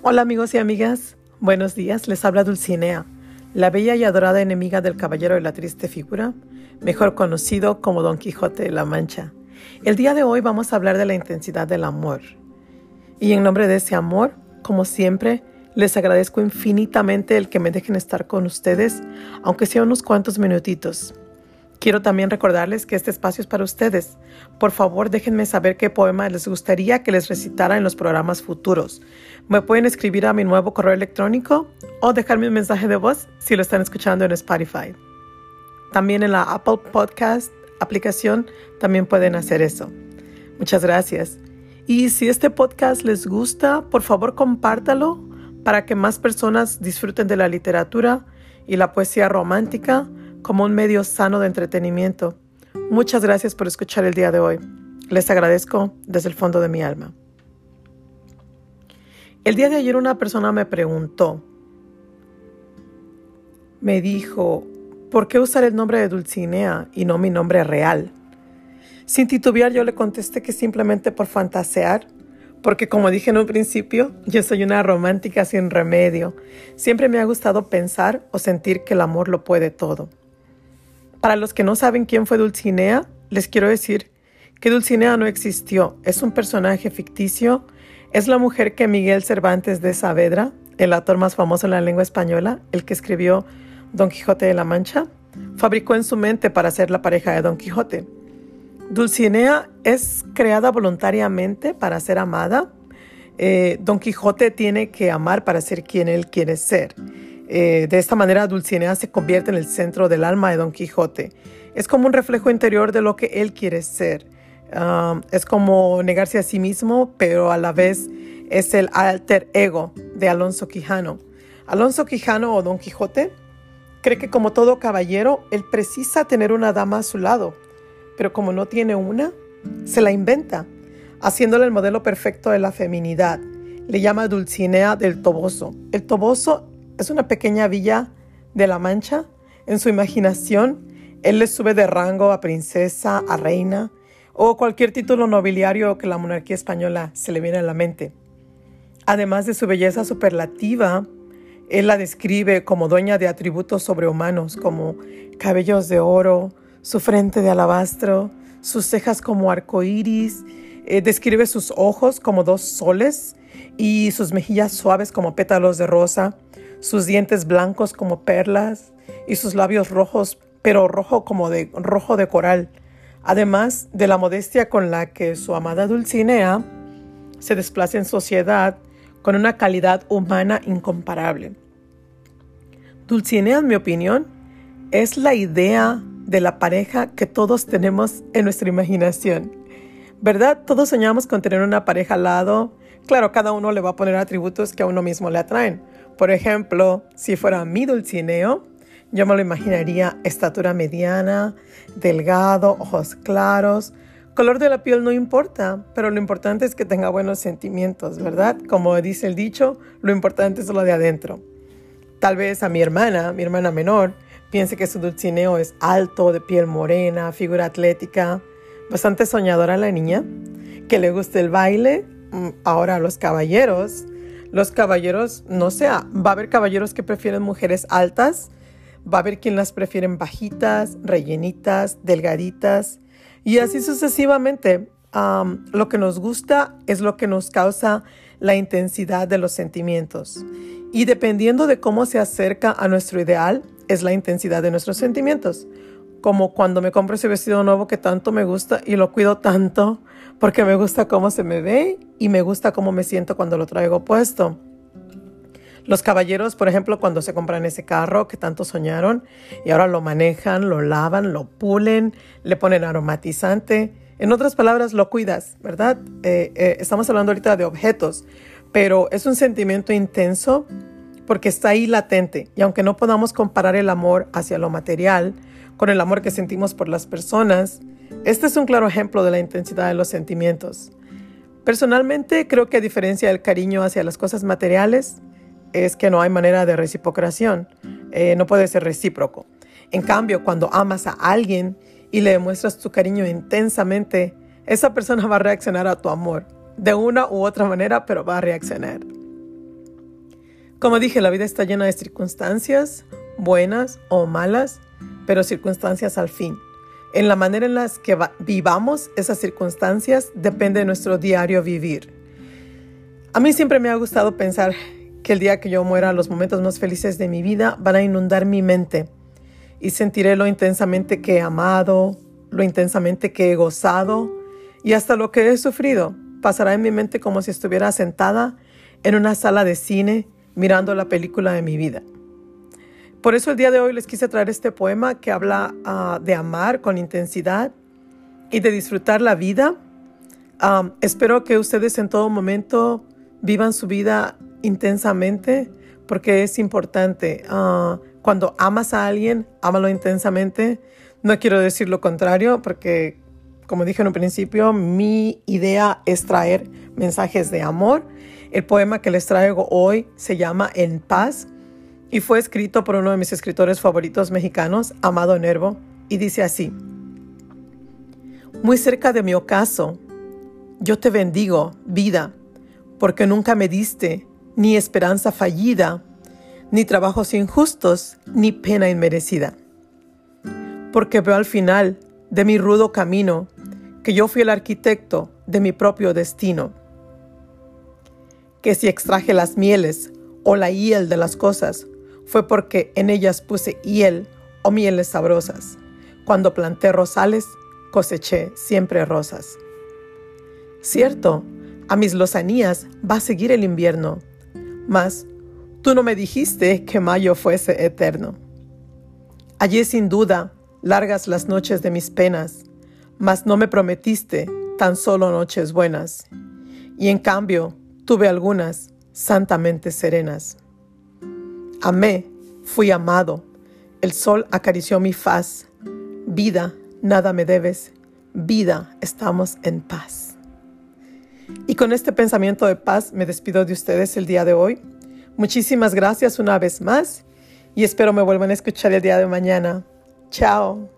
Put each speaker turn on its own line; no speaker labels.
Hola amigos y amigas, buenos días, les habla Dulcinea, la bella y adorada enemiga del caballero de la triste figura, mejor conocido como Don Quijote de la Mancha. El día de hoy vamos a hablar de la intensidad del amor. Y en nombre de ese amor, como siempre, les agradezco infinitamente el que me dejen estar con ustedes, aunque sea unos cuantos minutitos. Quiero también recordarles que este espacio es para ustedes. Por favor, déjenme saber qué poema les gustaría que les recitara en los programas futuros. Me pueden escribir a mi nuevo correo electrónico o dejarme un mensaje de voz si lo están escuchando en Spotify. También en la Apple Podcast aplicación también pueden hacer eso. Muchas gracias. Y si este podcast les gusta, por favor compártalo para que más personas disfruten de la literatura y la poesía romántica como un medio sano de entretenimiento. Muchas gracias por escuchar el día de hoy. Les agradezco desde el fondo de mi alma. El día de ayer una persona me preguntó, me dijo, ¿por qué usar el nombre de Dulcinea y no mi nombre real? Sin titubear yo le contesté que simplemente por fantasear porque como dije en un principio, yo soy una romántica sin remedio. Siempre me ha gustado pensar o sentir que el amor lo puede todo. Para los que no saben quién fue Dulcinea, les quiero decir que Dulcinea no existió, es un personaje ficticio, es la mujer que Miguel Cervantes de Saavedra, el autor más famoso en la lengua española, el que escribió Don Quijote de la Mancha, fabricó en su mente para ser la pareja de Don Quijote. Dulcinea es creada voluntariamente para ser amada. Eh, Don Quijote tiene que amar para ser quien él quiere ser. Eh, de esta manera, Dulcinea se convierte en el centro del alma de Don Quijote. Es como un reflejo interior de lo que él quiere ser. Um, es como negarse a sí mismo, pero a la vez es el alter ego de Alonso Quijano. Alonso Quijano o Don Quijote cree que como todo caballero, él precisa tener una dama a su lado, pero como no tiene una, se la inventa, haciéndole el modelo perfecto de la feminidad. Le llama Dulcinea del Toboso. El Toboso es una pequeña villa de La Mancha. En su imaginación, él le sube de rango a princesa, a reina o cualquier título nobiliario que la monarquía española se le viene a la mente. Además de su belleza superlativa, él la describe como dueña de atributos sobrehumanos como cabellos de oro, su frente de alabastro, sus cejas como arcoíris, eh, describe sus ojos como dos soles y sus mejillas suaves como pétalos de rosa sus dientes blancos como perlas y sus labios rojos, pero rojo como de rojo de coral, además de la modestia con la que su amada Dulcinea se desplaza en sociedad con una calidad humana incomparable. Dulcinea, en mi opinión, es la idea de la pareja que todos tenemos en nuestra imaginación. ¿Verdad? Todos soñamos con tener una pareja al lado. Claro, cada uno le va a poner atributos que a uno mismo le atraen. Por ejemplo, si fuera mi dulcineo, yo me lo imaginaría estatura mediana, delgado, ojos claros. Color de la piel no importa, pero lo importante es que tenga buenos sentimientos, ¿verdad? Como dice el dicho, lo importante es lo de adentro. Tal vez a mi hermana, mi hermana menor, piense que su dulcineo es alto, de piel morena, figura atlética, bastante soñadora la niña, que le guste el baile. Mm, ahora a los caballeros los caballeros, no sé, va a haber caballeros que prefieren mujeres altas, va a haber quien las prefieren bajitas, rellenitas, delgaditas y así sucesivamente. lo que nos gusta es lo que nos causa la intensidad de los sentimientos. Y dependiendo de cómo se acerca a nuestro ideal, es la intensidad de nuestros sentimientos. Como cuando me compro ese vestido nuevo que tanto me gusta y lo cuido tanto porque me gusta cómo se me ve y me gusta cómo me siento cuando lo traigo puesto. Los caballeros, por ejemplo, cuando se compran ese carro que tanto soñaron y ahora lo manejan, lo lavan, lo pulen, le ponen aromatizante. En otras palabras, lo cuidas, ¿verdad? Eh, eh, estamos hablando ahorita de objetos, pero es un sentimiento intenso porque está ahí latente. Y aunque no podamos comparar el amor hacia lo material con el amor que sentimos por las personas, este es un claro ejemplo de la intensidad de los sentimientos. Personalmente creo que a diferencia del cariño hacia las cosas materiales, es que no hay manera de reciprocación, eh, no puede ser recíproco. En cambio, cuando amas a alguien y le demuestras tu cariño intensamente, esa persona va a reaccionar a tu amor, de una u otra manera, pero va a reaccionar. Como dije, la vida está llena de circunstancias, buenas o malas, pero circunstancias al fin. En la manera en las que vivamos esas circunstancias depende de nuestro diario vivir. A mí siempre me ha gustado pensar que el día que yo muera los momentos más felices de mi vida van a inundar mi mente y sentiré lo intensamente que he amado, lo intensamente que he gozado y hasta lo que he sufrido. Pasará en mi mente como si estuviera sentada en una sala de cine mirando la película de mi vida. Por eso el día de hoy les quise traer este poema que habla ah, de amar con intensidad y de disfrutar la vida. espero que ustedes en todo momento vivan su vida intensamente porque es importante. Ah, cuando amas a alguien, ámalo intensamente. No quiero decir lo contrario porque, como dije en un principio, mi idea es traer mensajes de amor el poema que les traigo hoy se llama En paz y fue escrito por uno de mis escritores favoritos mexicanos, Amado Nervo, y dice así, Muy cerca de mi ocaso, yo te bendigo, vida, porque nunca me diste ni esperanza fallida, ni trabajos injustos, ni pena inmerecida. Porque veo al final de mi rudo camino que yo fui el arquitecto de mi propio destino que si extraje las mieles o la hiel de las cosas, fue porque en ellas puse hiel o mieles sabrosas. Cuando planté rosales, coseché siempre rosas. Cierto, a mis lozanías va a seguir el invierno, mas tú no me dijiste que mayo fuese eterno. Allí sin duda largas las noches de mis penas, mas no me prometiste tan solo noches buenas. Y en cambio, Tuve algunas santamente serenas. Amé, fui amado, el sol acarició mi faz. Vida, nada me debes, vida, estamos en paz. Y con este pensamiento de paz me despido de ustedes el día de hoy. Muchísimas gracias una vez más y espero me vuelvan a escuchar el día de mañana. Chao.